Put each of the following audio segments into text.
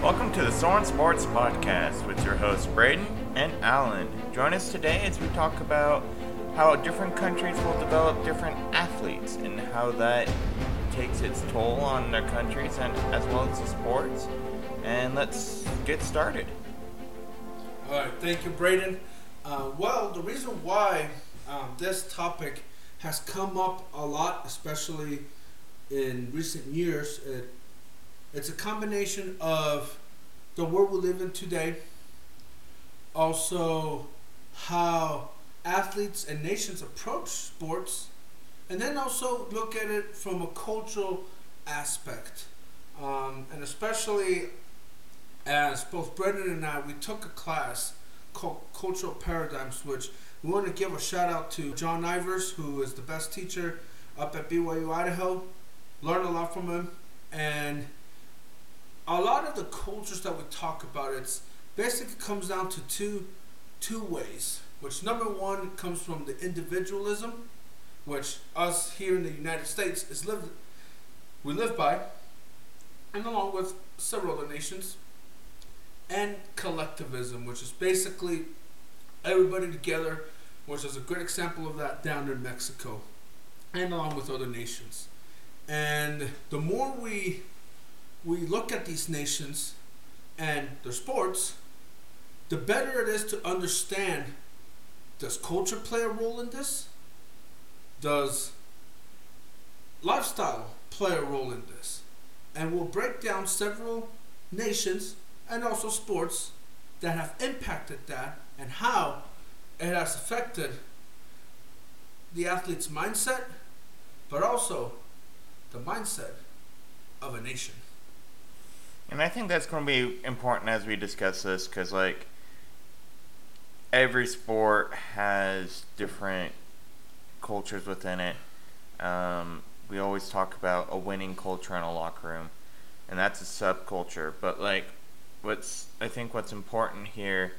Welcome to the Soren Sports Podcast with your hosts Braden and Alan. Join us today as we talk about how different countries will develop different athletes and how that takes its toll on their countries and as well as the sports. And let's get started. All right, thank you, Braden. Uh, well, the reason why um, this topic has come up a lot, especially in recent years, it, it's a combination of the world we live in today, also how athletes and nations approach sports, and then also look at it from a cultural aspect. Um, and especially as both Brendan and I, we took a class called Cultural Paradigms, which we want to give a shout out to John Ivers, who is the best teacher up at BYU Idaho. Learned a lot from him, and a lot of the cultures that we talk about, it's basically comes down to two two ways. Which number one comes from the individualism, which us here in the United States is lived we live by, and along with several other nations, and collectivism, which is basically everybody together, which is a great example of that down in Mexico, and along with other nations. And the more we we look at these nations and their sports, the better it is to understand does culture play a role in this? Does lifestyle play a role in this? And we'll break down several nations and also sports that have impacted that and how it has affected the athlete's mindset, but also the mindset of a nation. And I think that's going to be important as we discuss this because, like, every sport has different cultures within it. Um, we always talk about a winning culture in a locker room, and that's a subculture. But, like, what's I think what's important here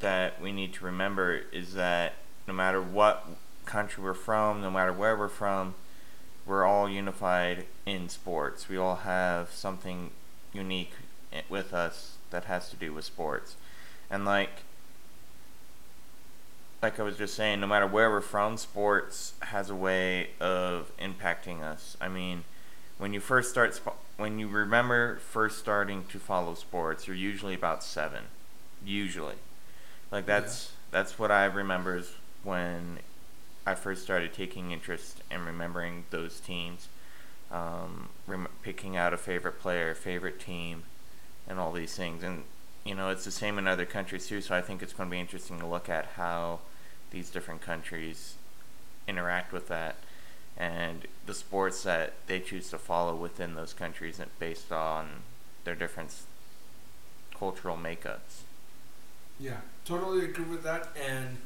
that we need to remember is that no matter what country we're from, no matter where we're from, we're all unified in sports. We all have something unique with us that has to do with sports. And like like I was just saying, no matter where we're from, sports has a way of impacting us. I mean, when you first start sp- when you remember first starting to follow sports, you're usually about 7. Usually. Like that's yeah. that's what I remember is when I first started taking interest and remembering those teams um, rem- picking out a favorite player, favorite team, and all these things. And you know, it's the same in other countries too. So I think it's going to be interesting to look at how these different countries interact with that and the sports that they choose to follow within those countries based on their different cultural makeups. Yeah, totally agree with that. And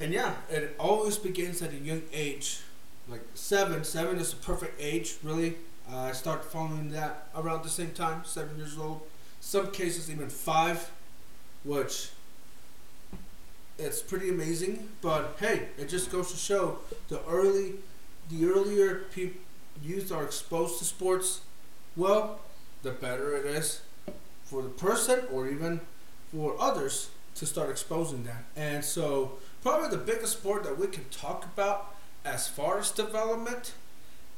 and yeah, it always begins at a young age like seven. Seven is a perfect age, really. Uh, I started following that around the same time, seven years old. Some cases even five, which it's pretty amazing. But hey, it just goes to show the early, the earlier people youth are exposed to sports, well, the better it is for the person or even for others to start exposing that. And so, probably the biggest sport that we can talk about as far as development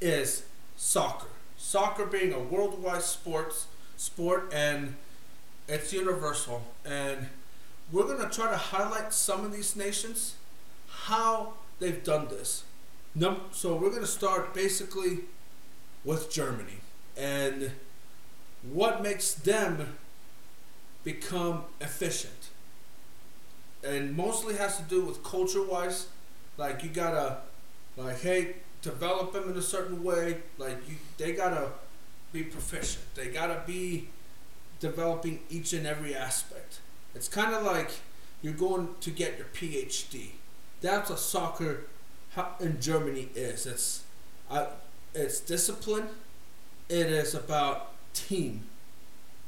is soccer. Soccer being a worldwide sports sport and it's universal. And we're going to try to highlight some of these nations, how they've done this. So we're going to start basically with Germany and what makes them become efficient. And mostly has to do with culture wise. Like you gotta like, hey, develop them in a certain way. Like, you, they gotta be proficient. They gotta be developing each and every aspect. It's kind of like you're going to get your PhD. That's what soccer in Germany is. It's uh, it's discipline. It is about team,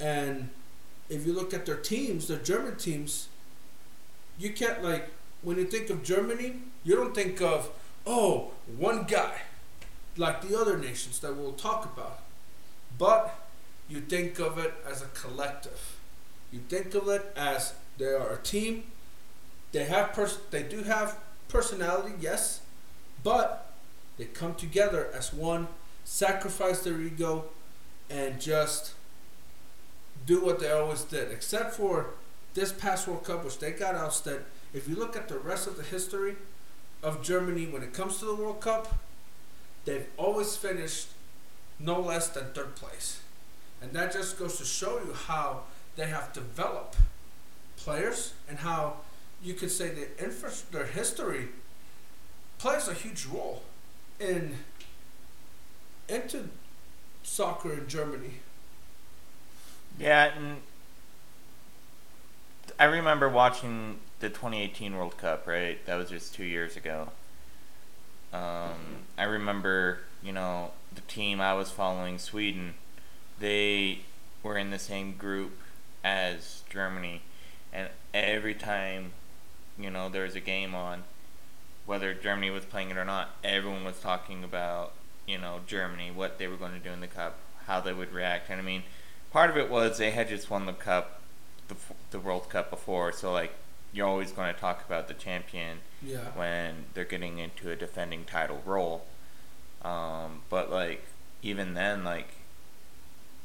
and if you look at their teams, their German teams, you can't like when you think of Germany, you don't think of oh, one guy, like the other nations that we'll talk about. But you think of it as a collective. You think of it as they are a team. They have pers- they do have personality, yes, but they come together as one, sacrifice their ego, and just do what they always did. Except for this past World Cup, which they got ousted. If you look at the rest of the history of Germany when it comes to the World Cup, they've always finished no less than third place. And that just goes to show you how they have developed players and how you could say the infra- their history plays a huge role in into soccer in Germany. Yeah, and I remember watching the 2018 World Cup. Right, that was just two years ago. Um, I remember, you know, the team I was following, Sweden. They were in the same group as Germany, and every time, you know, there was a game on, whether Germany was playing it or not, everyone was talking about, you know, Germany, what they were going to do in the cup, how they would react, and I mean, part of it was they had just won the cup, the the World Cup before, so like you're always going to talk about the champion Yeah. when they're getting into a defending title role. Um, but like even then, like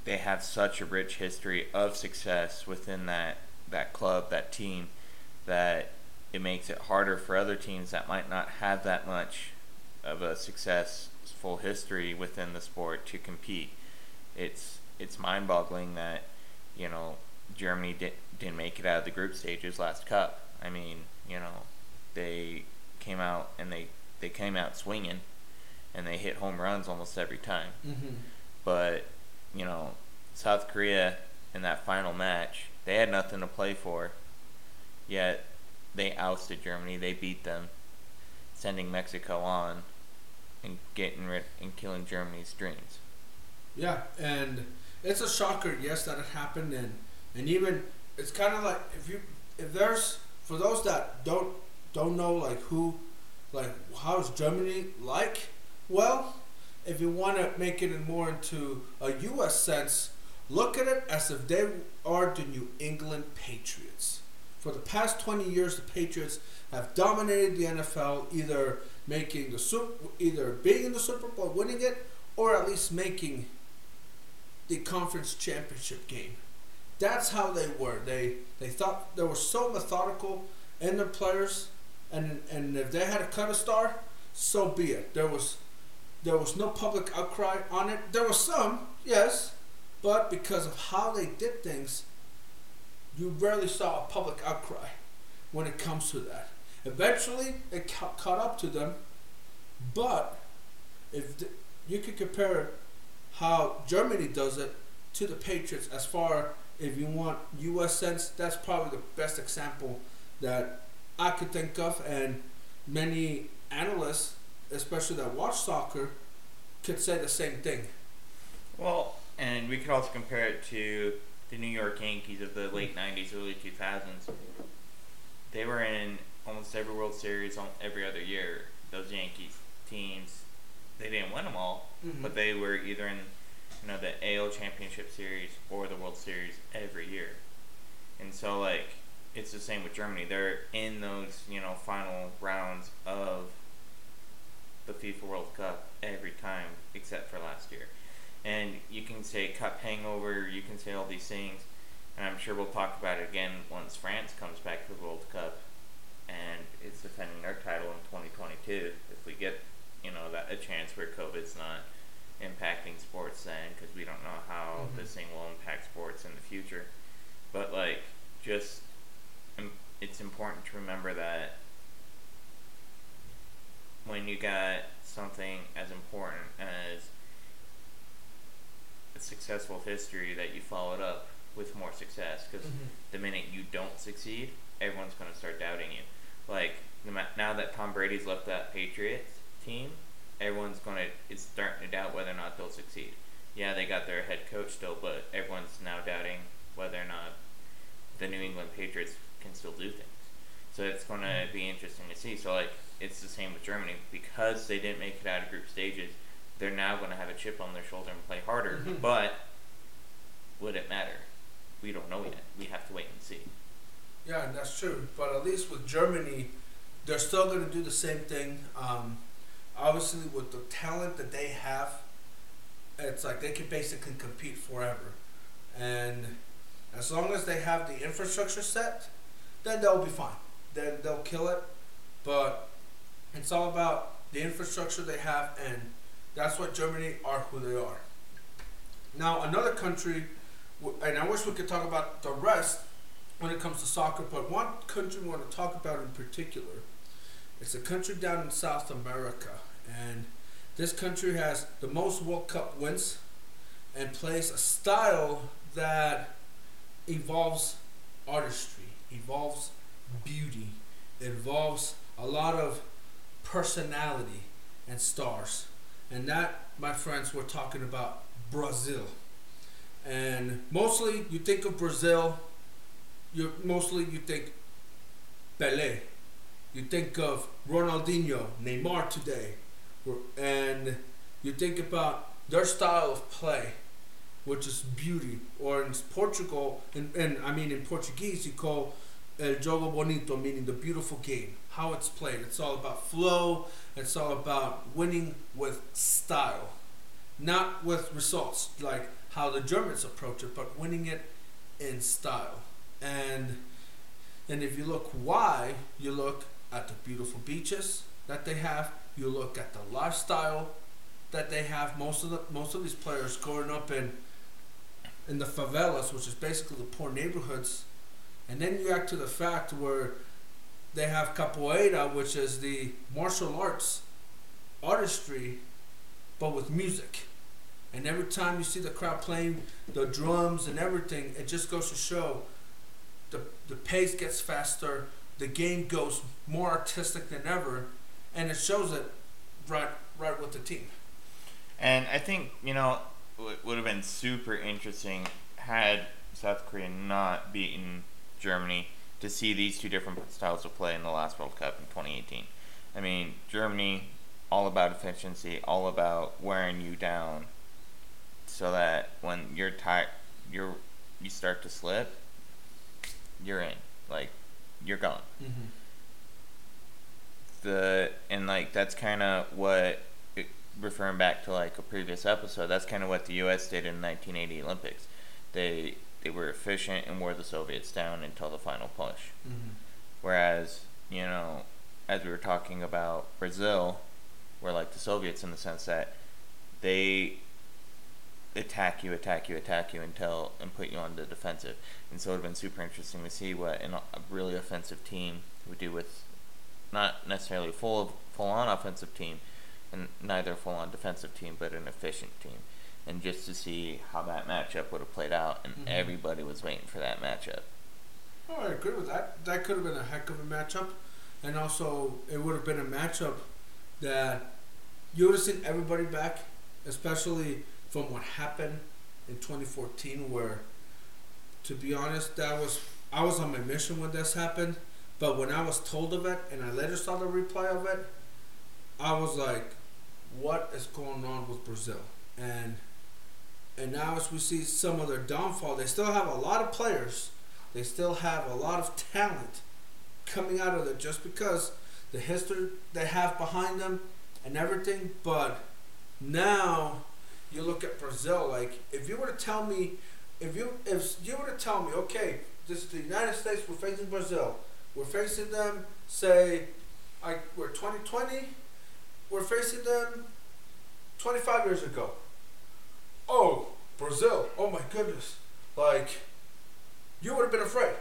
they have such a rich history of success within that that club, that team, that it makes it harder for other teams that might not have that much of a successful history within the sport to compete. It's it's mind-boggling that you know Germany did, didn't make it out of the group stages last cup. I mean, you know, they came out and they they came out swinging, and they hit home runs almost every time. Mm-hmm. But you know, South Korea in that final match, they had nothing to play for. Yet they ousted Germany. They beat them, sending Mexico on, and getting rid and killing Germany's dreams. Yeah, and it's a shocker, yes, that it happened, and and even it's kind of like if you if there's for those that don't don't know like who like how is Germany like? Well, if you want to make it more into a U.S. sense, look at it as if they are the New England Patriots. For the past 20 years, the Patriots have dominated the NFL, either making the super, either being in the Super Bowl, winning it, or at least making the conference championship game. That's how they were. They they thought they were so methodical in their players, and and if they had to cut a star, so be it. There was there was no public outcry on it. There was some, yes, but because of how they did things, you rarely saw a public outcry when it comes to that. Eventually, it ca- caught up to them, but if the, you could compare how Germany does it to the Patriots as far if you want US sense that's probably the best example that I could think of and many analysts especially that watch soccer could say the same thing Well, and we could also compare it to the New York Yankees of the late '90s, early 2000s. They were in almost every World Series on every other year. Those Yankees teams, they didn't win them all, Mhm. but they were either in, you know, the AL Championship Series or the World Series every year. And so, like, it's the same with Germany. They're in those, you know, final rounds of the FIFA World Cup every time except for last year. And you can say cup hangover, you can say all these things, and I'm sure we'll talk about it again once France comes back to the World Cup and is defending their title in 2022. If we get, you know, that a chance where COVID's not impacting sports then, because we don't know how Mhm. this thing will impact sports in the future. But like, just it's important to remember that when you got something as important as a successful history that you followed up with more success because Mhm. the minute you don't succeed everyone's going to start doubting you like now that tom brady's left that patriots team everyone's going to is starting to doubt whether or not they'll succeed yeah they got their head coach still but everyone's now doubting whether or not the new england patriots can still do things So it's going to be interesting to see. So like it's the same with Germany because they didn't make it out of group stages. They're now going to have a chip on their shoulder and play harder. Mhm. But would it matter? We don't know yet. We have to wait and see. Yeah, and that's true. But at least with Germany, they're still going to do the same thing. Um, obviously, with the talent that they have, it's like they can basically compete forever. And as long as they have the infrastructure set, then they'll be fine. Then they'll kill it. But it's all about the infrastructure they have, and that's what Germany are who they are. Now, another country, and I wish we could talk about the rest when it comes to soccer, but one country we want to talk about in particular, it's a country down in South America, and this country has the most World Cup wins and plays a style that involves artistry, involves beauty, involves a lot of personality and stars. And that, my friends, we're talking about Brazil. And mostly you think of Brazil, you mostly you think Pelé. You think of Ronaldinho, Neymar today. And you think about their style of play, which is beauty. Or in Portugal, and, and I mean in Portuguese, you call El Jogo Bonito, meaning the beautiful game, how it's played. It's all about flow, it's all about winning with style, not with results, like how the Germans approach it, but winning it in style. And and if you look why, you look at the beautiful beaches that they have, you look at the lifestyle that they have. Most of the most of these players growing up in in the favelas, which is basically the poor neighborhoods, and then you add to the fact where they have capoeira, which is the martial arts artistry, but with music. And every time you see the crowd playing the drums and everything, it just goes to show the the pace gets faster, the game goes more artistic than ever, and it shows it right right with the team. And I think, you know, it would have been super interesting had South Korea not beaten Germany to see these two different styles of play in the last World Cup in 2018. I mean, Germany, all about efficiency, all about wearing you down so that when you're tired, you're, you start to slip, you're in. Like, you're gone. Mm-hmm. the and like that's kind of what it- referring back to like a previous episode that's kind of what the US did in the 1980 Olympics they they were efficient and wore the Soviets down until the final push Mm-hmm. whereas you know as we were talking about Brazil were like the Soviets in the sense that they attack you, attack you, attack you until and put you on the defensive. And so it would have been super interesting to see what an, a really offensive team would do with not necessarily a full full on offensive team and neither a full on defensive team, but an efficient team. And just to see how that matchup would have played out, and Mhm. everybody was waiting for that matchup. Oh, I agree with that. That could have been a heck of a matchup, and also it would have been a matchup that you would have seen everybody back, especially from what happened in 2014, where, to be honest, that was I was on my mission when this happened, but when I was told of it and I later saw the replay of it, I was like, "What is going on with Brazil?" And and now as we see some of their downfall, they still have a lot of players they still have a lot of talent coming out of it just because the history they have behind them and everything. But now you look at Brazil, like if you were to tell me, if you if you were to tell me, okay, this is the United States, we're facing Brazil, we're facing them, say, like we're 2020, we're facing them 25 years ago. Oh, Brazil! Oh my goodness! Like you would have been afraid,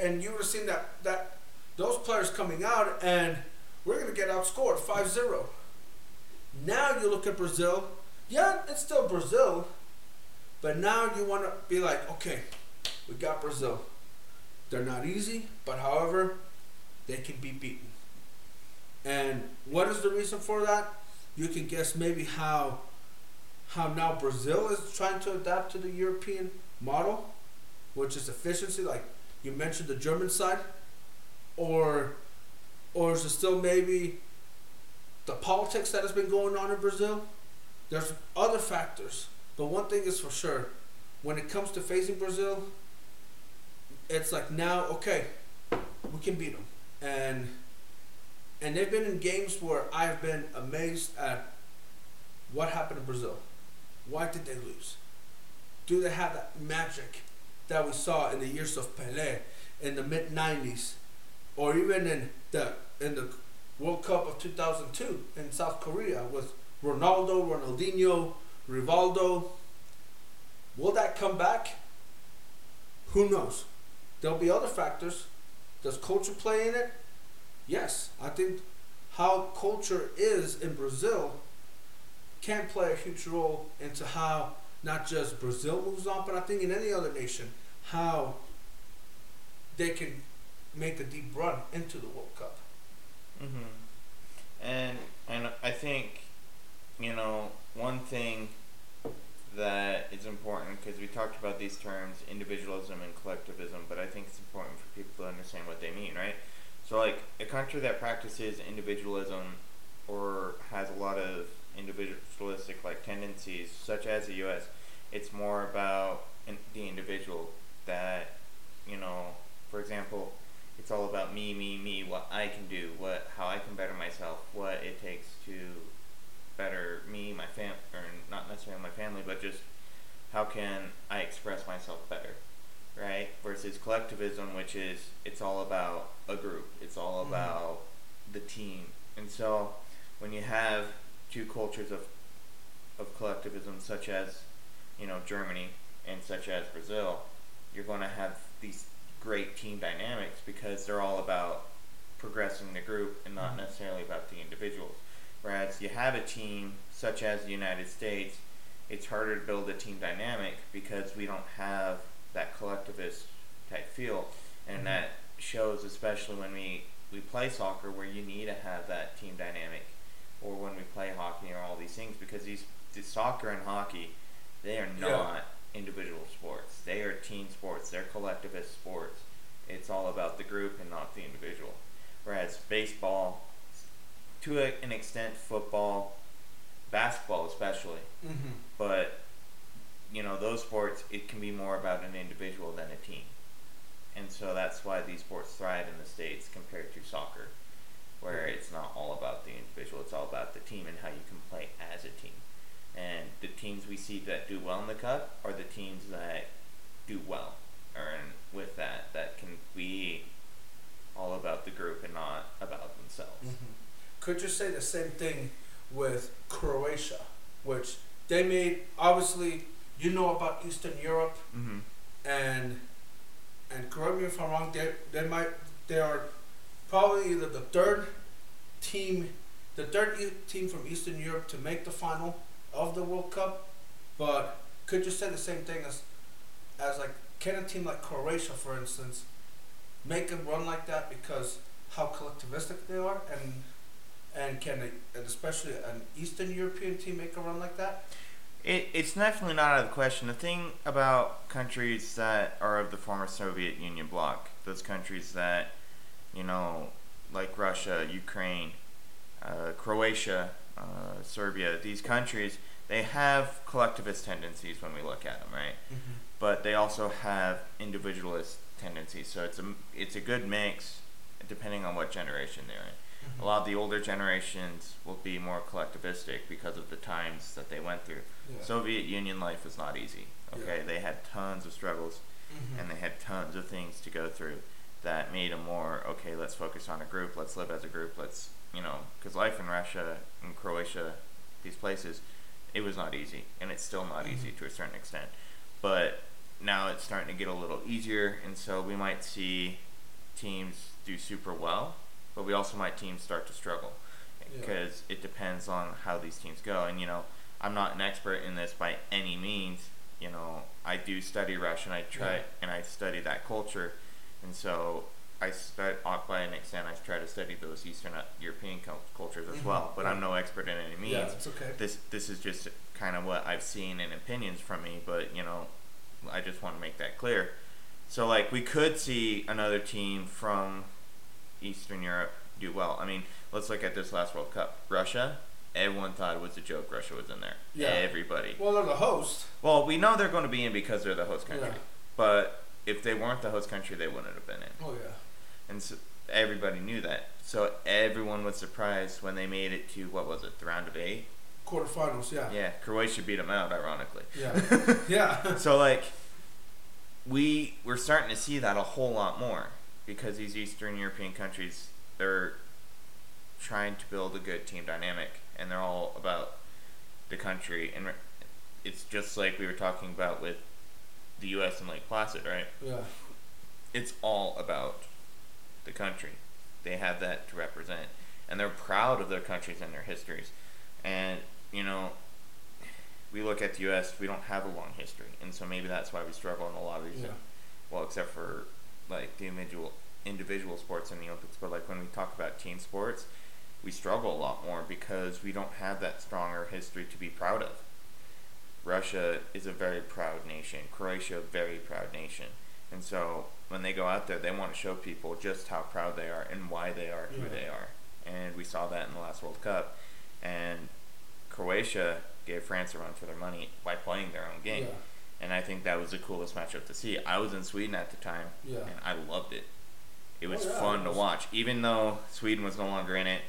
and you would have seen that that those players coming out, and we're gonna get outscored 5-0. Now you look at Brazil. Yeah, it's still Brazil, but now you want to be like, okay, we got Brazil. They're not easy, but however, they can be beaten. And what is the reason for that? You can guess maybe how how now Brazil is trying to adapt to the European model which is efficiency. Like you mentioned, the German side, or or is it still maybe the politics that has been going on in Brazil? There's other factors, but one thing is for sure: when it comes to facing Brazil, it's like now, okay, we can beat them, and and they've been in games where I've been amazed at what happened in Brazil. Why did they lose? Do they have that magic that we saw in the years of Pelé in the mid '90s, or even in the in the World Cup of 2002 in South Korea with Ronaldo, Ronaldinho, Rivaldo? Will that come back? Who knows? There'll be other factors. Does culture play in it? Yes, I think how culture is in Brazil can play a huge role into how not just Brazil moves on, but I think in any other nation, how they can make a deep run into the World Cup. Mm-hmm. And and I think, you know, one thing that is important because we talked about these terms, individualism and collectivism, but I think it's important for people to understand what they mean, right? So, like a country that practices individualism or has a lot of individualistic like tendencies, such as the U.S., it's more about in, the individual. That you know, for example, it's all about me, me, me. What I can do, what how I can better myself, what it takes to better me, my fam, or not necessarily my family, but just how can I express myself better, right? Versus collectivism, which is it's all about a group, it's all mm-hmm. about the team, and so when you have two cultures of of collectivism, such as you know Germany and such as Brazil, you're going to have these great team dynamics because they're all about progressing the group and not mm-hmm. necessarily about the individuals. Whereas you have a team such as the United States, it's harder to build a team dynamic because we don't have that collectivist type feel, and mm-hmm. that shows especially when we we play soccer where you need to have that team dynamic, or when we play hockey or all these things because these, soccer and hockey, they are not yeah. individual sports. They are team sports. They're collectivist sports. It's all about the group and not the individual. Whereas baseball, to a, an extent, football, basketball especially. Mm-hmm. But you know, those sports it can be more about an individual than a team, and so that's why these sports thrive in the states compared to soccer, where it's not all about the individual; it's all about the team and how you can play as a team. And the teams we see that do well in the cup are the teams that do well, and with that, that can be all about the group and not about themselves. Mm-hmm could you say the same thing with Croatia, which they made obviously you know about Eastern Europe mm-hmm. and and correct me if I'm wrong. They they might they are probably either the third team, the third e- team from Eastern Europe to make the final of the World Cup. But could you say the same thing as as like can a team like Croatia, for instance, make a run like that because how collectivistic they are and and can a, especially an Eastern European team make a run like that? It, it's definitely not out of the question. The thing about countries that are of the former Soviet Union bloc, those countries that, you know, like Russia, Ukraine, uh, Croatia, uh, Serbia, these countries, they have collectivist tendencies when we look at them, right? Mm-hmm. But they also have individualist tendencies. So it's a it's a good mix, depending on what generation they're in. A lot of the older generations will be more collectivistic because of the times that they went through. Yeah. Soviet Union life was not easy. Okay, yeah. they had tons of struggles, mm-hmm. and they had tons of things to go through that made them more okay. Let's focus on a group. Let's live as a group. Let's you know, because life in Russia and Croatia, these places, it was not easy, and it's still not mm-hmm. easy to a certain extent. But now it's starting to get a little easier, and so we might see teams do super well but we also might teams start to struggle because yeah. it depends on how these teams go. And you know, I'm not an expert in this by any means. You know, I do study Russian. I try yeah. and I study that culture, and so I start off by an extent. I try to study those Eastern European cultures as mm-hmm. well. But I'm no expert in any means. Yeah, it's okay. This this is just kind of what I've seen and opinions from me. But you know, I just want to make that clear. So like we could see another team from Eastern Europe do well. I mean, let's look at this last World Cup. Russia, everyone thought it was a joke. Russia was in there. Yeah. Everybody. Well, they're the host. Well, we know they're going to be in because they're the host country. Yeah. But if they weren't the host country, they wouldn't have been in. Oh yeah. And so everybody knew that. So everyone was surprised when they made it to what was it, the round of eight? Quarterfinals. Yeah. Yeah, Croatia beat them out, ironically. Yeah. yeah. So like, we we're starting to see that a whole lot more because these Eastern European countries they're trying to build a good team dynamic and they're all about the country and it's just like we were talking about with the U.S. and Lake Placid, right? Yeah. It's all about the country. They have that to represent, and they're proud of their countries and their histories. And you know, we look at the U.S. We don't have a long history, and so maybe that's why we struggle in a lot of these. Yeah. Well, except for like the individual individual sports in the Olympics, but like when we talk about team sports, we struggle a lot more because we don't have that stronger history to be proud of. Russia is a very proud nation. Croatia, a very proud nation. And so when they go out there, they want to show people just how proud they are and why they are who Yeah. they are. And we saw that in the last World Cup. And Croatia gave France a run for their money by playing their own game. Yeah. And I think that was the coolest matchup to see. I was in Sweden at the time, Yeah. and I loved it. It was Oh, yeah, fun it to watch, even though Sweden was no longer in it.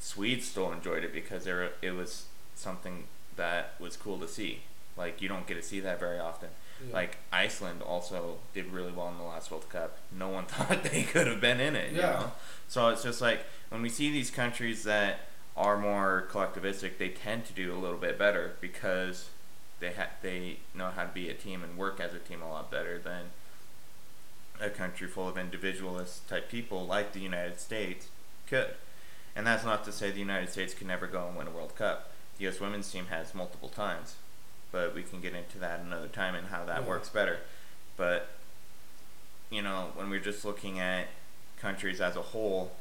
Swedes still enjoyed it because there it was something that was cool to see. Like you don't get to see that very often. Yeah. Like Iceland also did really well in the last World Cup. No one thought they could have been in it. You Yeah. know? So it's just like when we see these countries that are more collectivistic, they tend to do a little bit better because they ha- they know how to be a team and work as a team a lot better than a country full of individualist type people like the United States could. And that's not to say the United States can never go and win a World Cup. The U.S. women's team has multiple times, but we can get into that another time and how that Yeah. works better. But you know, when we're just looking at countries as a whole,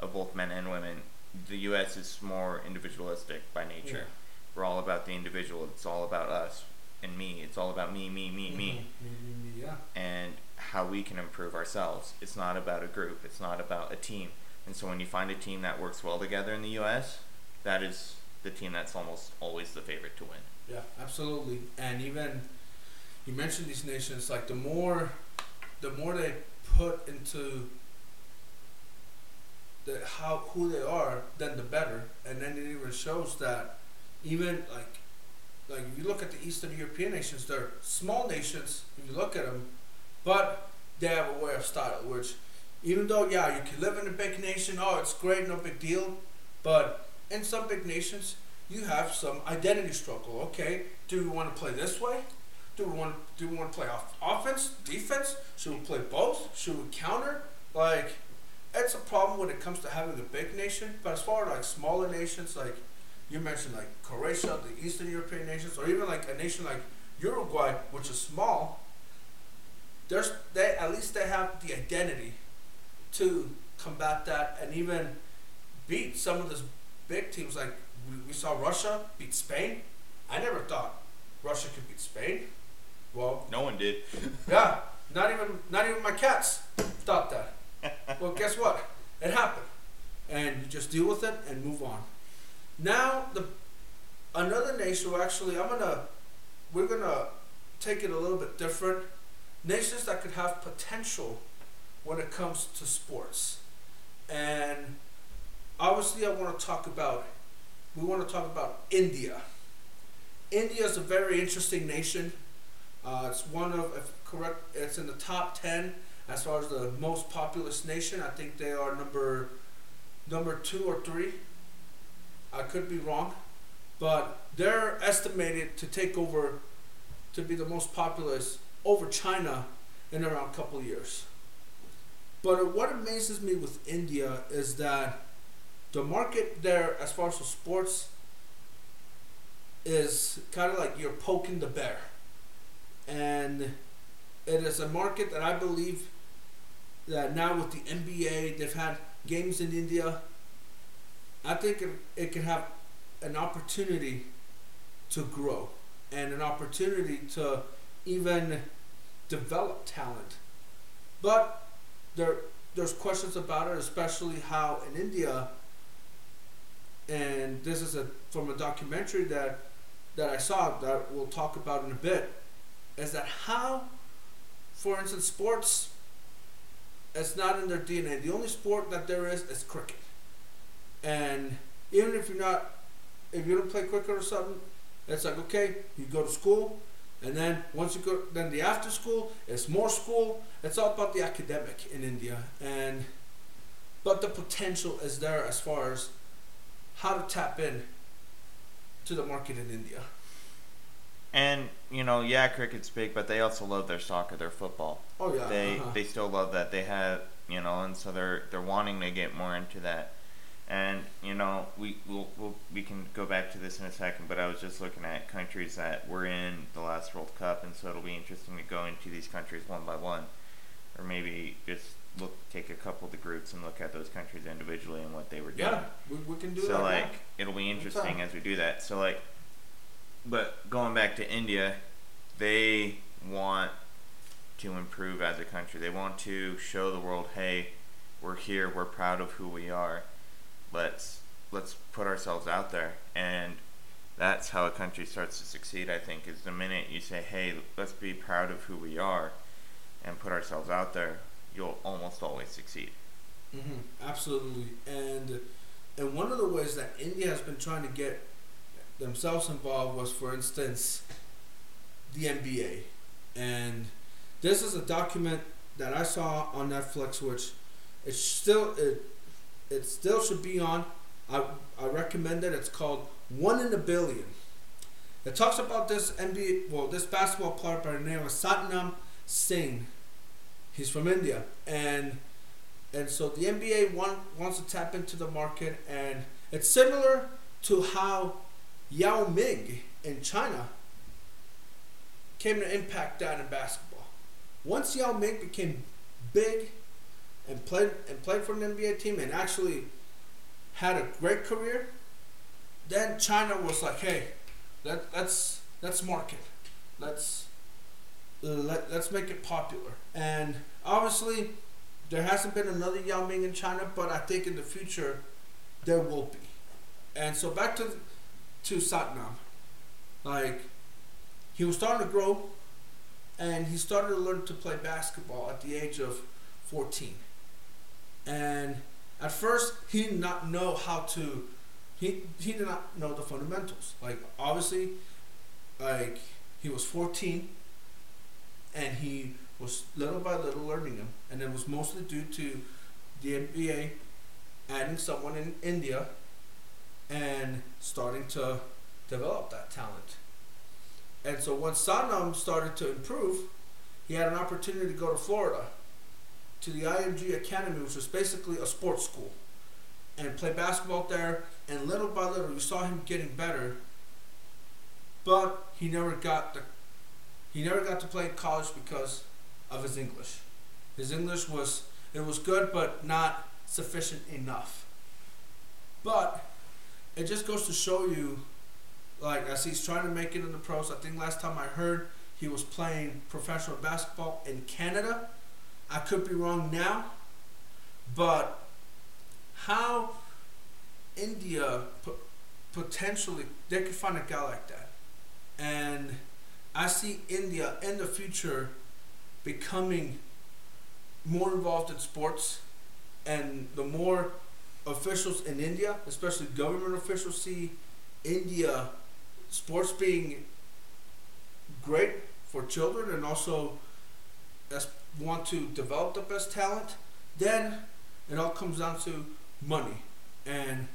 of both men and women, the U.S. is more individualistic by nature. Yeah. We're all about the individual. It's all about us and me. It's all about me, me, me, me Mhm. Me, me, me, Yeah. and how we can improve ourselves. It's not about a group, it's not about a team. And so when you find a team that works well together in the US, that is the team that's almost always the favorite to win. Yeah, absolutely. And even you mentioned these nations, like the more, the more they put into the how who they are, then the better. And then it even shows that even like, like if you look at the Eastern European nations, they're small nations. If you look at them, but they have a way of style, which even though yeah, you can live in a big nation, oh, it's great, no big deal, but in some big nations, you have some identity struggle. Okay, do we want to play this way? Do we want do we want to play off offense, defense? Should we play both? Should we counter? Like, it's a problem when it comes to having a big nation. But as far as like smaller nations, like you mentioned, like Croatia, the Eastern European nations, or even like a nation like Uruguay, which is small, there's they at least they have the identity to combat that and even beat some of those big teams. Like we, we saw Russia beat Spain. I never thought Russia could beat Spain. Well, No one did. yeah, not even not even my cats thought that. well, guess what? It happened, and you just deal with it and move on. Now the another nation. Well, actually, I'm gonna we're gonna take it a little bit different. Nations that could have potential when it comes to sports, and obviously, I want to talk about. We want to talk about India. India is a very interesting nation. Uh, it's one of, if correct, it's in the top ten as far as the most populous nation. I think they are number number two or three. I could be wrong, but they're estimated to take over, to be the most populous over China in around a couple years. But what amazes me with India is that the market there, as far as sports, is kind of like you're poking the bear and it is a market that I believe that now with the NBA, they've had games in India. I think it, it can have an opportunity to grow and an opportunity to even develop talent. But there, there's questions about it, especially how in India. And this is a from a documentary that that I saw that we'll talk about in a bit. Is that how, for instance, sports. It's not in their DNA. The only sport that there is is cricket, and even if you're not, if you don't play cricket or something, it's like okay, you go to school, and then once you go, then the after school, it's more school. It's all about the academic in India, and but the potential is there as far as how to tap in to the market in India. And you know, yeah, cricket's big, but they also love their soccer, their football. Oh yeah, They uh-huh. they still love that. They have you know, and so they're they're wanting to get more into that. And you know, we we'll, we'll we can go back to this in a second, but I was just looking at countries that were in the last World Cup, and so it'll be interesting to go into these countries one by one, or maybe just look take a couple of the groups and look at those countries individually and what they were doing. yeah, we, we can do so that. like now. it'll be interesting as we do that. So like, but going back to India, they want to improve as a country. They want to show the world, hey, we're here. We're proud of who we are. Let's let's put ourselves out there, and that's how a country starts to succeed. I think is the minute you say, hey, let's be proud of who we are, and put ourselves out there. You'll almost always succeed. hmm absolutely, and and one of the ways that India has been trying to get themselves involved was, for instance, the NBA, and this is a document that I saw on Netflix, which it's still it it still should be on. I I recommend it. It's called One in a Billion. It talks about this NBA, well, this basketball player by the name of Satnam Singh. He's from India, and and so the NBA want, wants to tap into the market, and it's similar to how Yao Ming in China came to impact that in basketball. Once Yao Ming became big and played and played for an NBA team and actually had a great career, then China was like, "Hey, let, let's let's market, let's let, let's make it popular." And obviously, there hasn't been another Yao Ming in China, but I think in the future there will be. And so back to to Satnam, like he was starting to grow, and he started to learn to play basketball at the age of fourteen. And at first, he did not know how to. He he did not know the fundamentals. Like obviously, like he was fourteen, and he was little by little learning them, and it was mostly due to the NBA adding someone in India and starting to develop that talent. And so once Satnam started to improve, he had an opportunity to go to Florida to the IMG Academy, which was basically a sports school, and play basketball there. And little by little, you saw him getting better. But he never got the he never got to play in college because of his English. His English was it was good, but not sufficient enough. But it just goes to show you, like as he's trying to make it in the pros. I think last time I heard he was playing professional basketball in Canada. I could be wrong now, but how India po- potentially they could find a guy like that, and I see India in the future becoming more involved in sports, and the more officials in India, especially government officials, see India sports being great for children and also as want to develop the best talent, then it all comes down to money, and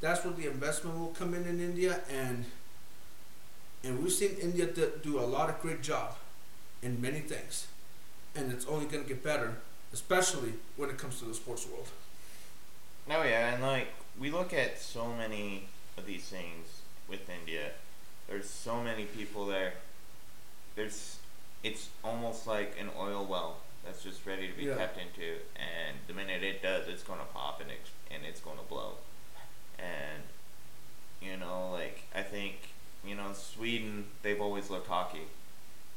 that's where the investment will come in in India, and and we've seen India do- a lot of great job in many things, and it's only going to get better, especially when it comes to the sports world. Oh yeah, and like we look at so many of these things with India. There's so many people there. There's it's almost like an oil well ready to be Yeah. tapped into, and the minute it does, it's gonna pop and it's and it's gonna blow. And you know, like I think you know Sweden, they've always loved hockey,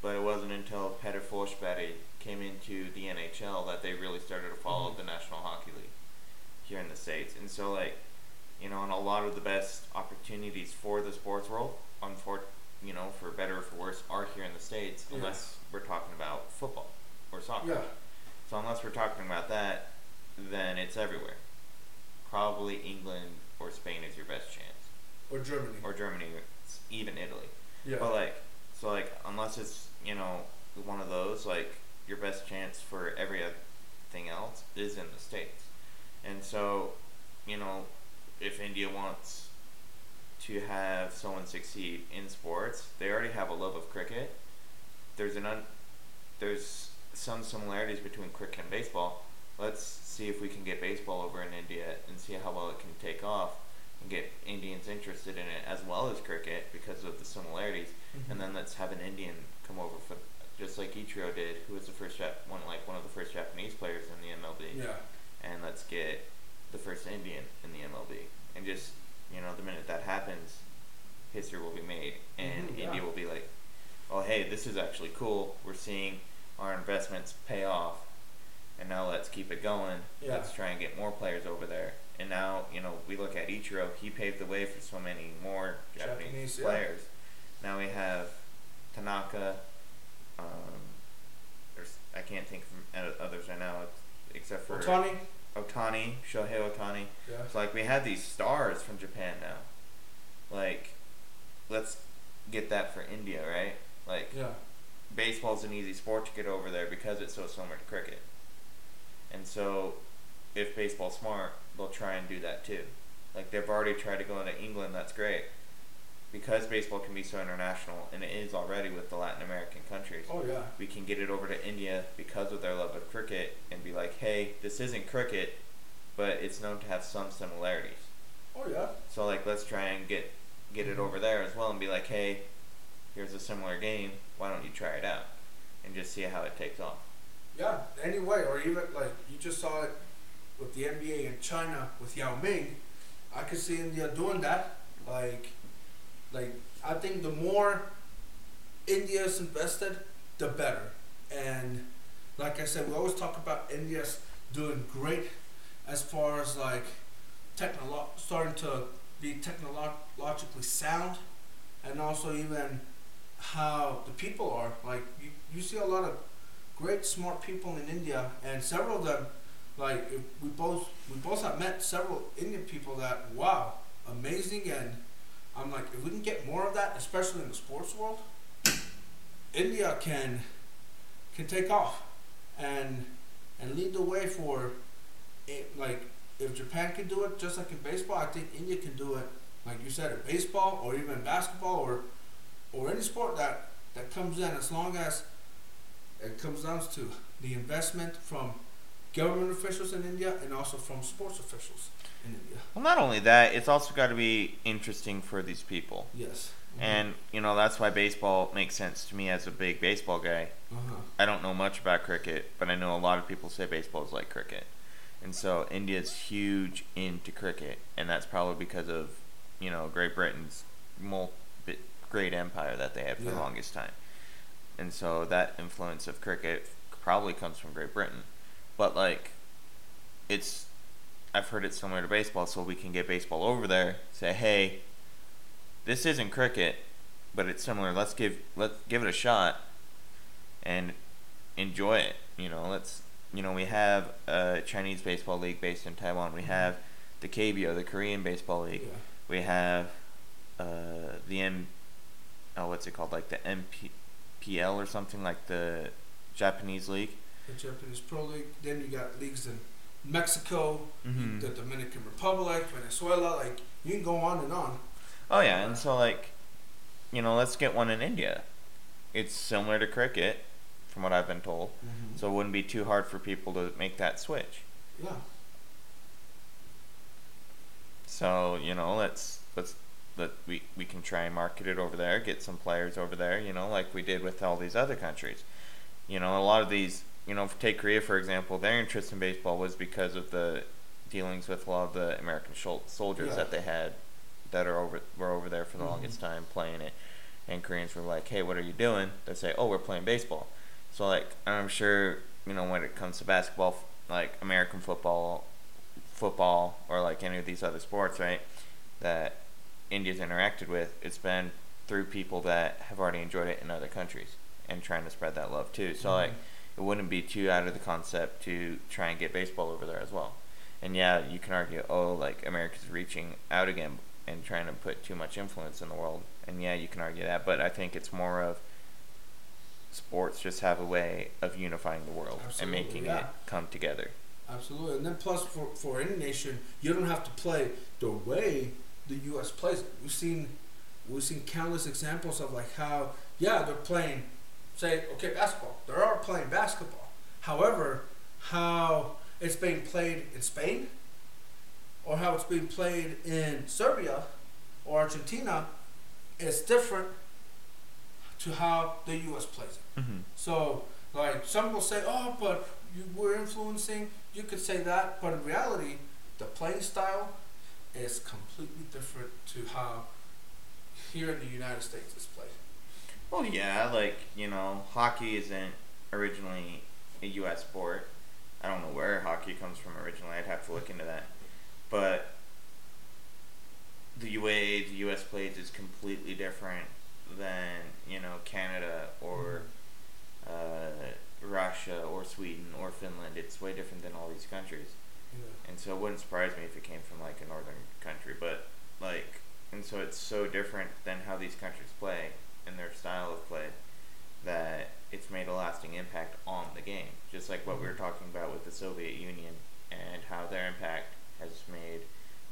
but it wasn't until Peter Forsberg came into the NHL that they really started to follow Mhm. the National Hockey League here in the states. And so, like, you know, and a lot of the best opportunities for the sports world, unfor- you know, for better or for worse, are here in the states, Yeah. unless we're talking about football or soccer. Yeah. So unless we're talking about that, then it's everywhere. Probably England or Spain is your best chance, Or Germany. or Germany, it's even Italy. yeah. But like, so like, unless it's you know one of those, like your best chance for everything else is in the states, and so you know if India wants to have someone succeed in sports, they already have a love of cricket. There's an un- there's some similarities between cricket and baseball. Let's see if we can get baseball over in India and see how well it can take off and get Indians interested in it as well as cricket because of the similarities. Mhm. And then let's have an Indian come over for just like Ichiro did, who was the first Jap- one like one of the first Japanese players in the MLB. Yeah. And let's get the first Indian in the MLB. And just you know, the minute that happens, history will be made, and Mhm, yeah. India will be like, "Oh, hey, this is actually cool. We're seeing our investments pay off, and now let's keep it going. Yeah. Let's try and get more players over there." And now, you know, we look at Ichiro. He paved the way for so many more Japanese, yeah. players. Now we have Tanaka. Um, there's I can't think of others right now, except for Otani. Otani, Shohei Otani. Yeah. It's like we have these stars from Japan now. Like, let's get that for India, right? Like, Yeah. baseball's an easy sport to get over there because it's so similar to cricket. And so, if baseball's smart, they'll try and do that too. Like, they've already tried to go into England, that's great. Because baseball can be so international, and it is already with the Latin American countries Oh yeah. we can get it over to India because of their love of cricket and be like, hey, this isn't cricket, but it's known to have some similarities. Oh yeah. So like, let's try and get get it mm-hmm. over there as well and be like, hey, here's a similar game. Why don't you try it out and just see how it takes off? Yeah. Anyway, or even like you just saw it with the NBA in China with Yao Ming. I could see India doing that. Like, like I think the more India is invested, the better. And like I said, we always talk about India's doing great as far as like technolo- starting to be technologically sound, and also even how the people are. Like you, you see a lot of great, smart people in India, and several of them, like we both we both have met several Indian people that wow, amazing, and I'm like if we can get more of that, especially in the sports world, India can can take off, and and lead the way for it. Like if Japan can do it, just like in baseball, I think India can do it. Like you said, in baseball or even basketball or or any sport that that comes in, as long as it comes down to the investment from government officials in India and also from sports officials. Well, not only that, it's also got to be interesting for these people. Yes. And, you know, that's why baseball makes sense to me as a big baseball guy. uh-huh. I don't know much about cricket, but I know a lot of people say baseball is like cricket. And so India's huge into cricket, and that's probably because of, you know, Great Britain's mul- bit- great empire that they had for the longest time. And so that influence of cricket probably comes from Great Britain. But, like, it's, I've heard it's similar to baseball, so we can get baseball over there, say, hey, this isn't cricket, but it's similar. Let's give let's give it a shot and enjoy it. You know, let's you know we have a Chinese baseball league based in Taiwan. We have the KBO, the Korean baseball league. Yeah. We have uh, the M. Oh, what's it called? Like the MPL or something like the Japanese league. The Japanese Pro League. Then you got leagues in Mexico, Mhm. the Dominican Republic, Venezuela. Like you can go on and on. Oh yeah, and so like, you know, let's get one in India. It's similar to cricket, from what I've been told. Mm-hmm. So it wouldn't be too hard for people to make that switch. yeah. So you know, let's let's let we we can try and market it over there, get some players over there. You know, like we did with all these other countries. You know, a lot of these. You know, take Korea for example. Their interest in baseball was because of the dealings with a lot of the American soldiers Yeah. that they had that are over were over there for the Mhm. longest time playing it. and Koreans were like, "Hey, what are you doing?" They say, "Oh, we're playing baseball." So like, I'm sure you know when it comes to basketball, like American football, football, or like any of these other sports, right? That India's interacted with, it's been through people that have already enjoyed it in other countries and trying to spread that love too. So mm-hmm. like, it wouldn't be too out of the concept to try and get baseball over there as well. And yeah, you can argue, oh, like America's reaching out again and trying to put too much influence in the world. And yeah, you can argue that, but I think it's more of sports just have a way of unifying the world Absolutely, and making yeah. it come together. Absolutely. And then plus for, for any nation, you don't have to play the way the US plays We've seen we've seen countless examples of like how yeah, they're playing say, okay, basketball. They are playing basketball. However, how it's being played in Spain or how it's being played in Serbia or Argentina is different to how the U.S. plays it. Mm-hmm. So, like, some will say, oh, but you were influencing. You could say that, but in reality, the playing style is completely different to how here in the United States is played. Well, yeah, like you know, hockey isn't originally a U.S. sport. I don't know where hockey comes from originally. I'd have to look into that. But the way the U.S. plays is completely different than you know Canada or uh, Russia or Sweden or Finland. It's way different than all these countries. Yeah. And so it wouldn't surprise me if it came from like a northern country, but like, and so it's so different than how these countries play and their style of play that it's made a lasting impact on the game. Just like what we were talking about with the Soviet Union and how their impact has made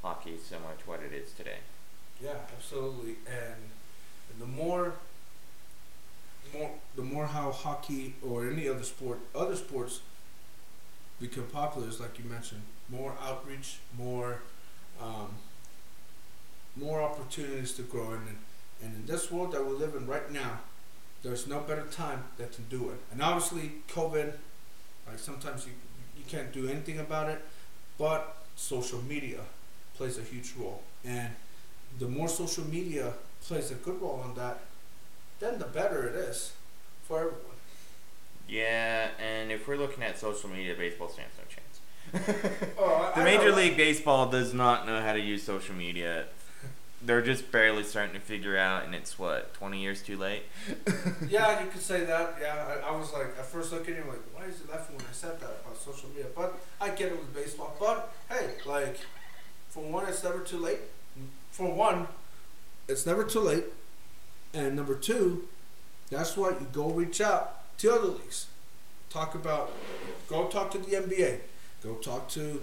hockey similar to what it is today. Yeah, absolutely. And the more more the more how hockey or any other sport other sports become popular is like you mentioned more outreach more um, more opportunities to grow and and in this world that we live in right now there's no better time than to do it and obviously covid like sometimes you you can't do anything about it but social media plays a huge role and the more social media plays a good role on that then the better it is for everyone. Yeah, and if we're looking at social media, baseball stands no chance. oh, the Major League Baseball does not know how to use social media. They're just barely starting to figure out, and it's what twenty years too late. yeah, you could say that. Yeah, I, I was like, at first looking at it, like, why is it laughing when I said that about social media? But I get it with baseball. But hey, like, for one, it's never too late. For one, it's never too late. And number two, that's why you go reach out to other leagues. Talk about, go talk to the NBA. Go talk to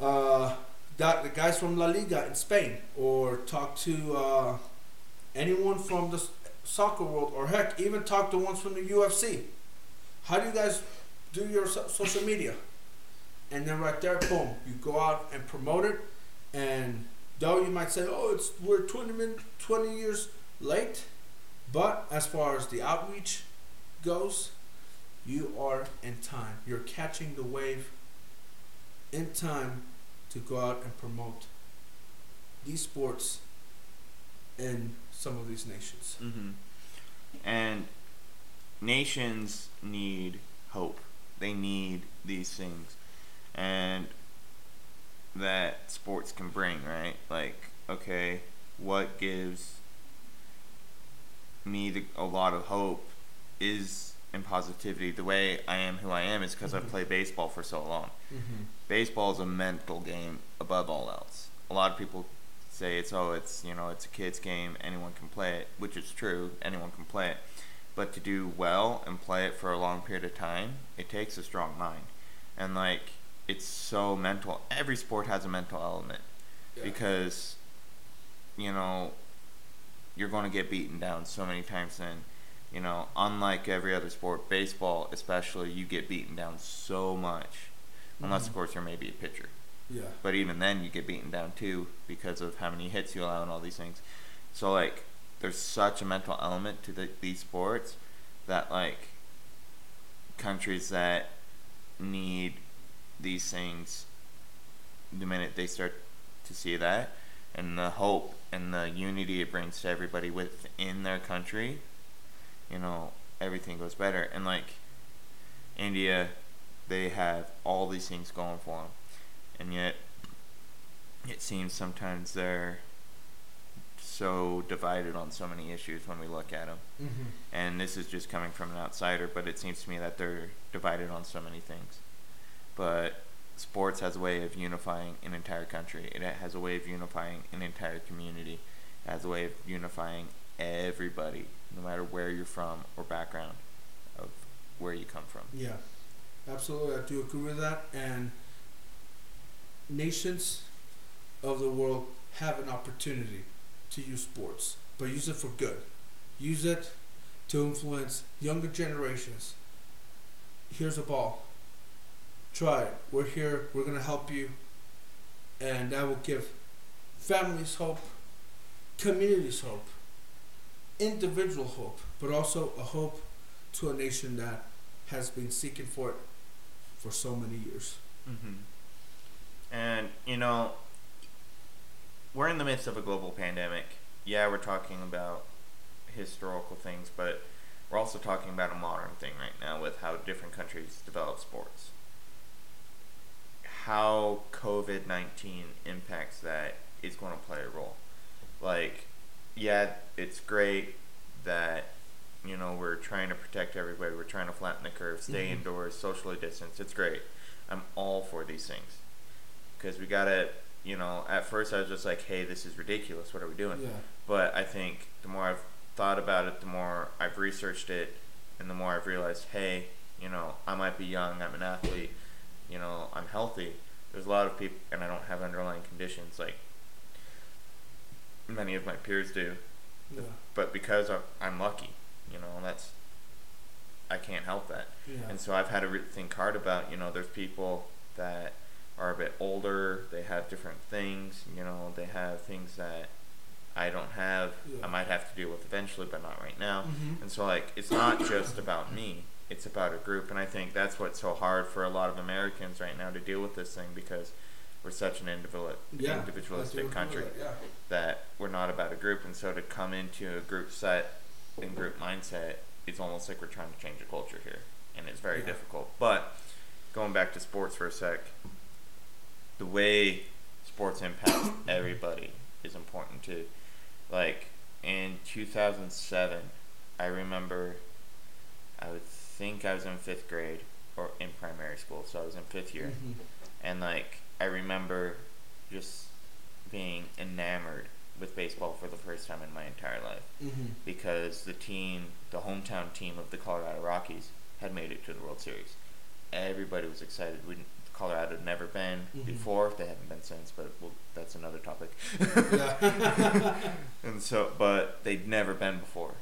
uh, the guys from La Liga in Spain, or talk to uh, anyone from the soccer world, or heck, even talk to ones from the UFC. How do you guys do your so- social media? And then right there, boom, you go out and promote it. And though you might say, "Oh, it's we're 20 min- 20 years late," But as far as the outreach goes, you are in time. You're catching the wave in time to go out and promote these sports in some of these nations. Mm-hmm. And nations need hope. They need these things. And that sports can bring, right? Like, okay, what gives me the, a lot of hope is in positivity. The way I am who I am is because mm-hmm. I've played baseball for so long. Mm-hmm. Baseball is a mental game above all else. A lot of people say it's oh it's you know it's a kids game anyone can play it which is true anyone can play it but to do well and play it for a long period of time it takes a strong mind and like it's so mental every sport has a mental element yeah. because you know you're going to get beaten down so many times then you know unlike every other sport baseball especially you get beaten down so much. Mm-hmm. unless of course you're maybe a pitcher. Yeah. But even then you get beaten down too because of how many hits you allow and all these things. So like there's such a mental element to the, these sports that like countries that need these things the minute they start to see that and the hope and the unity it brings to everybody within their country, you know, everything goes better. And like India, they have all these things going for them, and yet it seems sometimes they're so divided on so many issues when we look at them. Mm-hmm. And this is just coming from an outsider, but it seems to me that they're divided on so many things. But sports has a way of unifying an entire country. It has a way of unifying an entire community. It has a way of unifying everybody, no matter where you're from or background of where you come from. Yeah, absolutely. I do agree with that. And nations of the world have an opportunity to use sports, but use it for good. Use it to influence younger generations. Here's a ball. Try it. We're here. We're going to help you. And that will give families hope, communities hope, individual hope, but also a hope to a nation that has been seeking for it for so many years. Mm-hmm. And, you know, we're in the midst of a global pandemic. Yeah, we're talking about historical things, but we're also talking about a modern thing right now with how different countries develop sports. How COVID 19 impacts that is going to play a role. Like, yeah, it's great that, you know, we're trying to protect everybody, we're trying to flatten the curve, stay Mhm. indoors, socially distance. It's great. I'm all for these things. Because we got to, you know, at first I was just like, hey, this is ridiculous. What are we doing? Yeah. But I think the more I've thought about it, the more I've researched it, and the more I've realized, hey, you know, I might be young, I'm an athlete, you know, I'm healthy. There's a lot of people, and I don't have underlying conditions like many of my peers do. Yeah. But because I'm, I'm lucky, you know, that's I can't help that. Yeah. And so I've had to re- think hard about, you know, there's people that are a bit older, they have different things, you know, they have things that I don't have, Yeah. I might have to deal with eventually, but not right now. Mhm. And so, like, it's not just about me, it's about a group. And I think that's what's so hard for a lot of Americans right now to deal with this thing because we're such an individual, Yeah. Individualistic country with that, we're not about a group, and so to come into a group set and group mindset, it's almost like we're trying to change a culture here, and it's very Yeah. difficult. But going back to sports for a sec, the way sports impacts everybody is important too. Like in 2007, I remember I would think I was in fifth grade or in primary school, so I was in fifth yeah. year Mhm. and like I remember just being enamored with baseball for the first time in my entire life Mhm. because the team, the hometown team of the Colorado Rockies, had made it to the World Series. Everybody was excited. We, Colorado had never been Mhm. before; they haven't been since, but well, that's another topic. And so, but they'd never been before,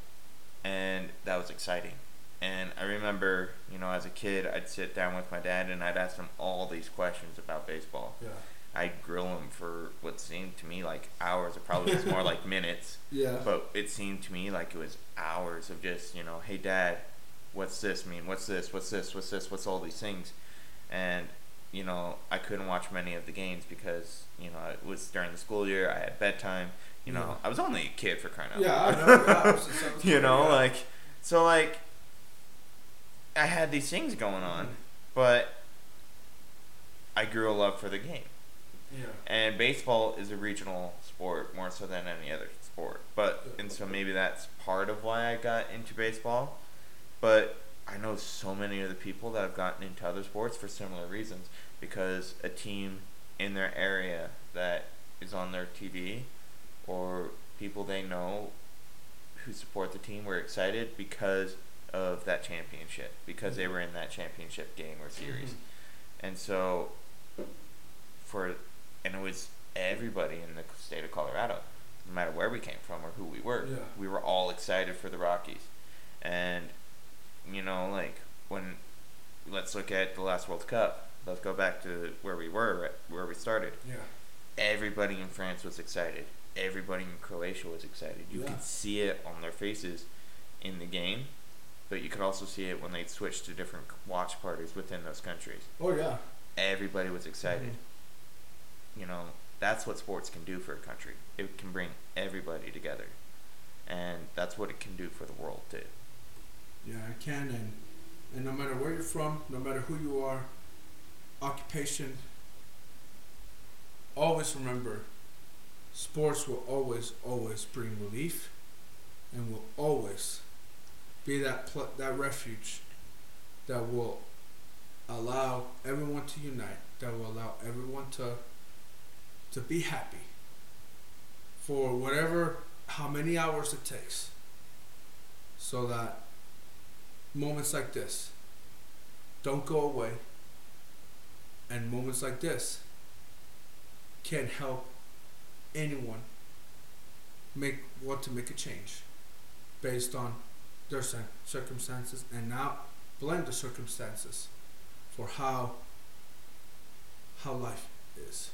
and that was exciting. And I remember, you know, as a kid, I'd sit down with my dad and I'd ask him all these questions about baseball. yeah. I'd grill him for what seemed to me like hours. It probably was more like minutes, Yeah. but it seemed to me like it was hours of just, you know, hey dad, what's this mean? What's this? What's this? What's this? What's all these things? And you know, I couldn't watch many of the games because you know it was during the school year. I had bedtime. You know, Yeah. I was only a kid for crying out Yeah, I loud. know. Yeah, I was just- I was you know, yeah. like so like I had these things going on, but I grew a love for the game. Yeah. And baseball is a regional sport more so than any other sport. But and so maybe that's part of why I got into baseball. But I know so many of the people that have gotten into other sports for similar reasons because a team in their area that is on their TV or people they know who support the team were excited because of that championship because they were in that championship game or series. Mhm. And so for and it was everybody in the state of Colorado, no matter where we came from or who we were. Yeah. We were all excited for the Rockies. And you know, like when let's look at the last World Cup. Let's go back to where we were, where we started. Yeah. Everybody in France was excited. Everybody in Croatia was excited. You Yeah. could see it on their faces in the game, but you could also see it when they switched to different watch parties within those countries Oh yeah. everybody was excited. Mhm. You know, that's what sports can do for a country. It can bring everybody together, and that's what it can do for the world too. Yeah, it can, and and no matter where you're from, no matter who you are, occupation. Always remember, sports will always, always bring relief, and will always be that pl- that refuge that will allow everyone to unite. That will allow everyone to to be happy for whatever how many hours it takes so that moments like this don't go away and moments like this can help anyone make want to make a change based on their circumstances and now blend the circumstances for how how life is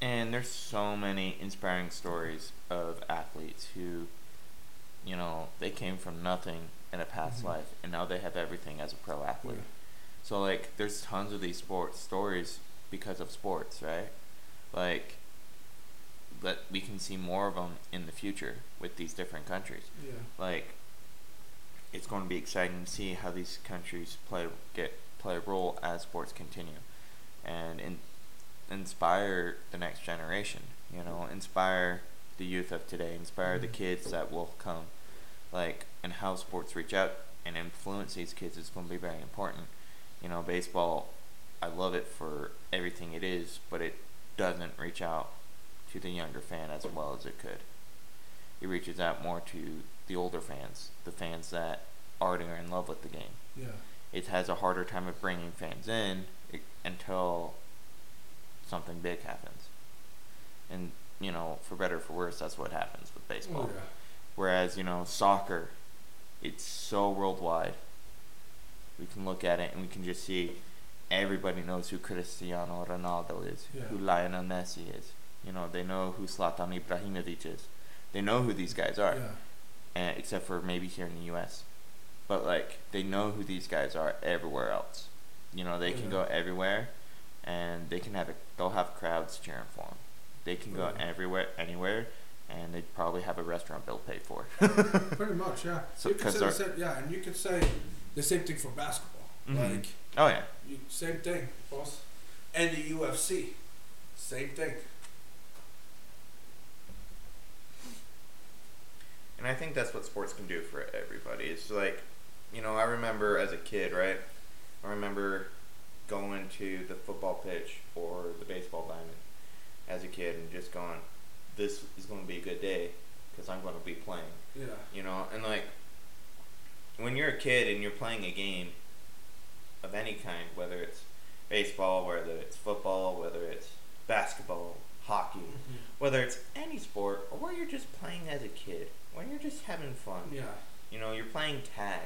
And there's so many inspiring stories of athletes who, you know, they came from nothing in a past Mhm. life and now they have everything as a pro athlete. So like there's tons of these sports stories because of sports, right? Like that we can see more of them in the future with these different countries. yeah Like it's going to be exciting to see how these countries play get play a role as sports continue and in, inspire the next generation, you know, inspire the youth of today, inspire the Mhm. kids that will come. Like and how sports reach out and influence these kids is going to be very important you know, baseball, I love it for everything it is, but it doesn't reach out to the younger fan as well as it could. It reaches out more to the older fans, the fans that already are in love with the game. yeah It has a harder time of bringing fans in until something big happens. And, you know, for better or for worse, that's what happens with baseball. oh yeah Whereas, you know, soccer, it's so worldwide. We can look at it and we can just see everybody knows who Cristiano Ronaldo is, Yeah. who Lionel Messi is. You know, they know who Zlatan Ibrahimovic is. They know who these guys are, yeah and, except for maybe here in the U.S. But like, they know who these guys are everywhere else. You know, they can go everywhere, and they can have a, they'll have crowds cheering for them. They can go Yeah. everywhere, anywhere, and they'd probably have a restaurant bill paid for. Pretty much, yeah. So- you could 'cause say the same, yeah, and you could say the same thing for basketball. Mhm. Like oh yeah. you, same thing, boss. And the UFC, same thing. And I think that's what sports can do for everybody. It's like, you know, I remember as a kid, right? I remember going to the football pitch or the baseball diamond as a kid and just going, this is going to be a good day because I'm going to be playing, Yeah. you know? And like, when you're a kid and you're playing a game of any kind, whether it's baseball, whether it's football, whether it's basketball, hockey, mm-hmm. whether it's any sport or where you're just playing as a kid, when you're just having fun. Yeah. You know, you're playing tag,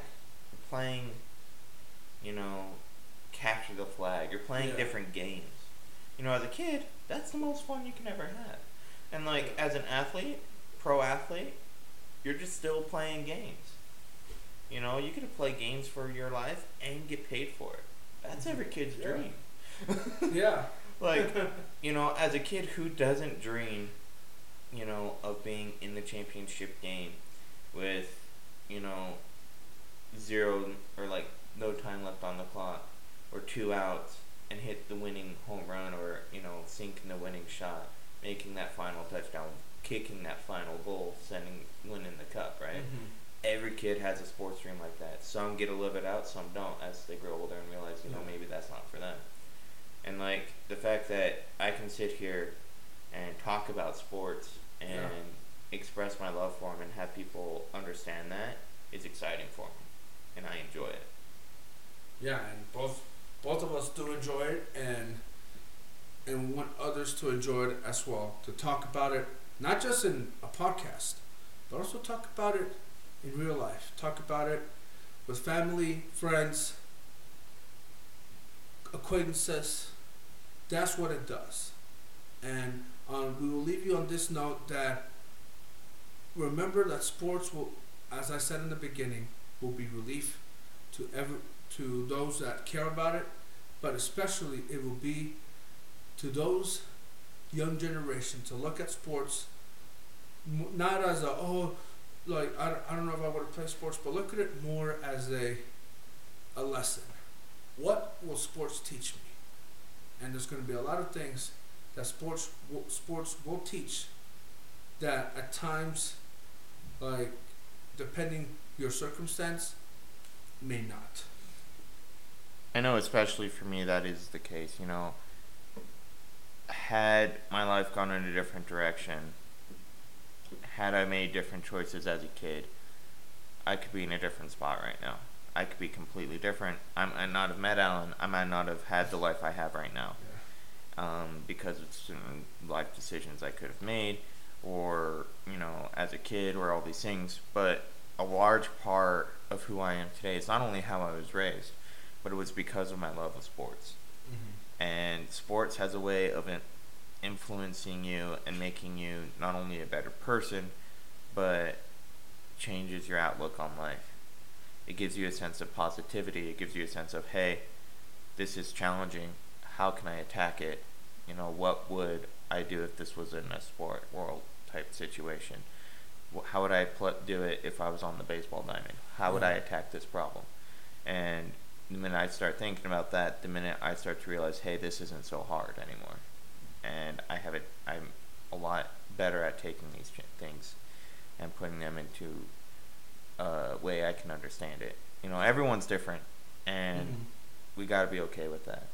you're playing, you know, capture the flag, you're playing Yeah. different games. You know, as a kid, that's the most fun you can ever have. And like as an athlete, pro athlete, you're just still playing games. You know, you to play games for your life and get paid for it. That's every mm-hmm. kid's Yeah. dream. Yeah. Like, you know, as a kid who doesn't dream, you know, of being in the championship game with, you know, zero or like no time left on the clock or two outs and hit the winning home run or, you know, sinking the winning shot, making that final touchdown, kicking that final goal, sending winning the cup, right? Mhm. Every kid has a sports dream like that. Some get to live it out, some don't as they grow older and realize, you know, Yeah. maybe that's not for them. And like the fact that I can sit here and talk about sports and Yeah. express my love for him and have people understand that is exciting for me, and I enjoy it. Yeah, and both both of us do enjoy it, and and want others to enjoy it as well. To talk about it, not just in a podcast, but also talk about it in real life. Talk about it with family, friends, acquaintances. That's what it does. And um, we will leave you on this note that remember that sports will, as I said in the beginning, will be relief to every to those that care about it, but especially it will be to those young generation to look at sports not as a oh like I, I don't know if I want to play sports, but look at it more as a a lesson. What will sports teach me? And there's going to be a lot of things that sports will, sports will teach that at times, like depending your circumstance, may not. I know, especially for me, that is the case. You know, had my life gone in a different direction, had I made different choices as a kid, I could be in a different spot right now. I could be completely different. I might not have met Alan. I might not have had the life I have right now um, because of certain life decisions I could have made, or you know, as a kid, or all these things. But a large part of who I am today is not only how I was raised, but it was because of my love of sports. Mm-hmm. And sports has a way of influencing you and making you not only a better person, but changes your outlook on life. It gives you a sense of positivity. It gives you a sense of, hey, this is challenging. How can I attack it? You know, what would I do if this was in a sport world type situation? How would I pl- do it if I was on the baseball diamond? How would I attack this problem? And the minute I start thinking about that, the minute I start to realize, hey, this isn't so hard anymore, and I have it, I'm a lot better at taking these ch- things and putting them into a way I can understand it. You know, everyone's different, and Mhm. we got to be okay with that.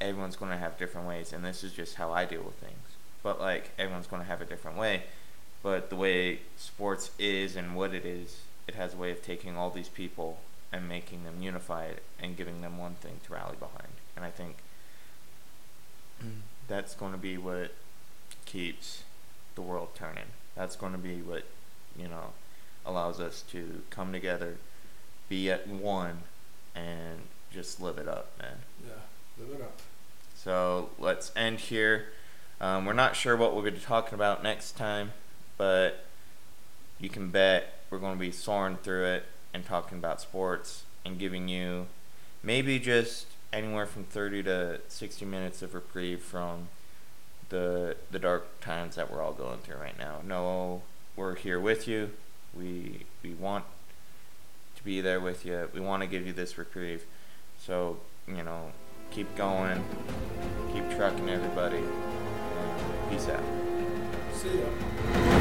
Everyone's going to have different ways, and this is just how I deal with things. But like everyone's going to have a different way. But the way sports is and what it is, it has a way of taking all these people and making them unified and giving them one thing to rally behind. And I think mm. that's going to be what keeps the world turning. That's going to be what, you know, allows us to come together, be at one, and just live it up, man. Yeah, it up. So let's end here. Um, we're not sure what we're going to be talking about next time, but you can bet we're going to be soaring through it and talking about sports and giving you maybe just anywhere from 30 to 60 minutes of reprieve from the the dark times that we're all going through right now. No, we're here with you. We we want to be there with you. We want to give you this reprieve. So, you know, keep going. Keep trucking everybody. Peace out. See ya.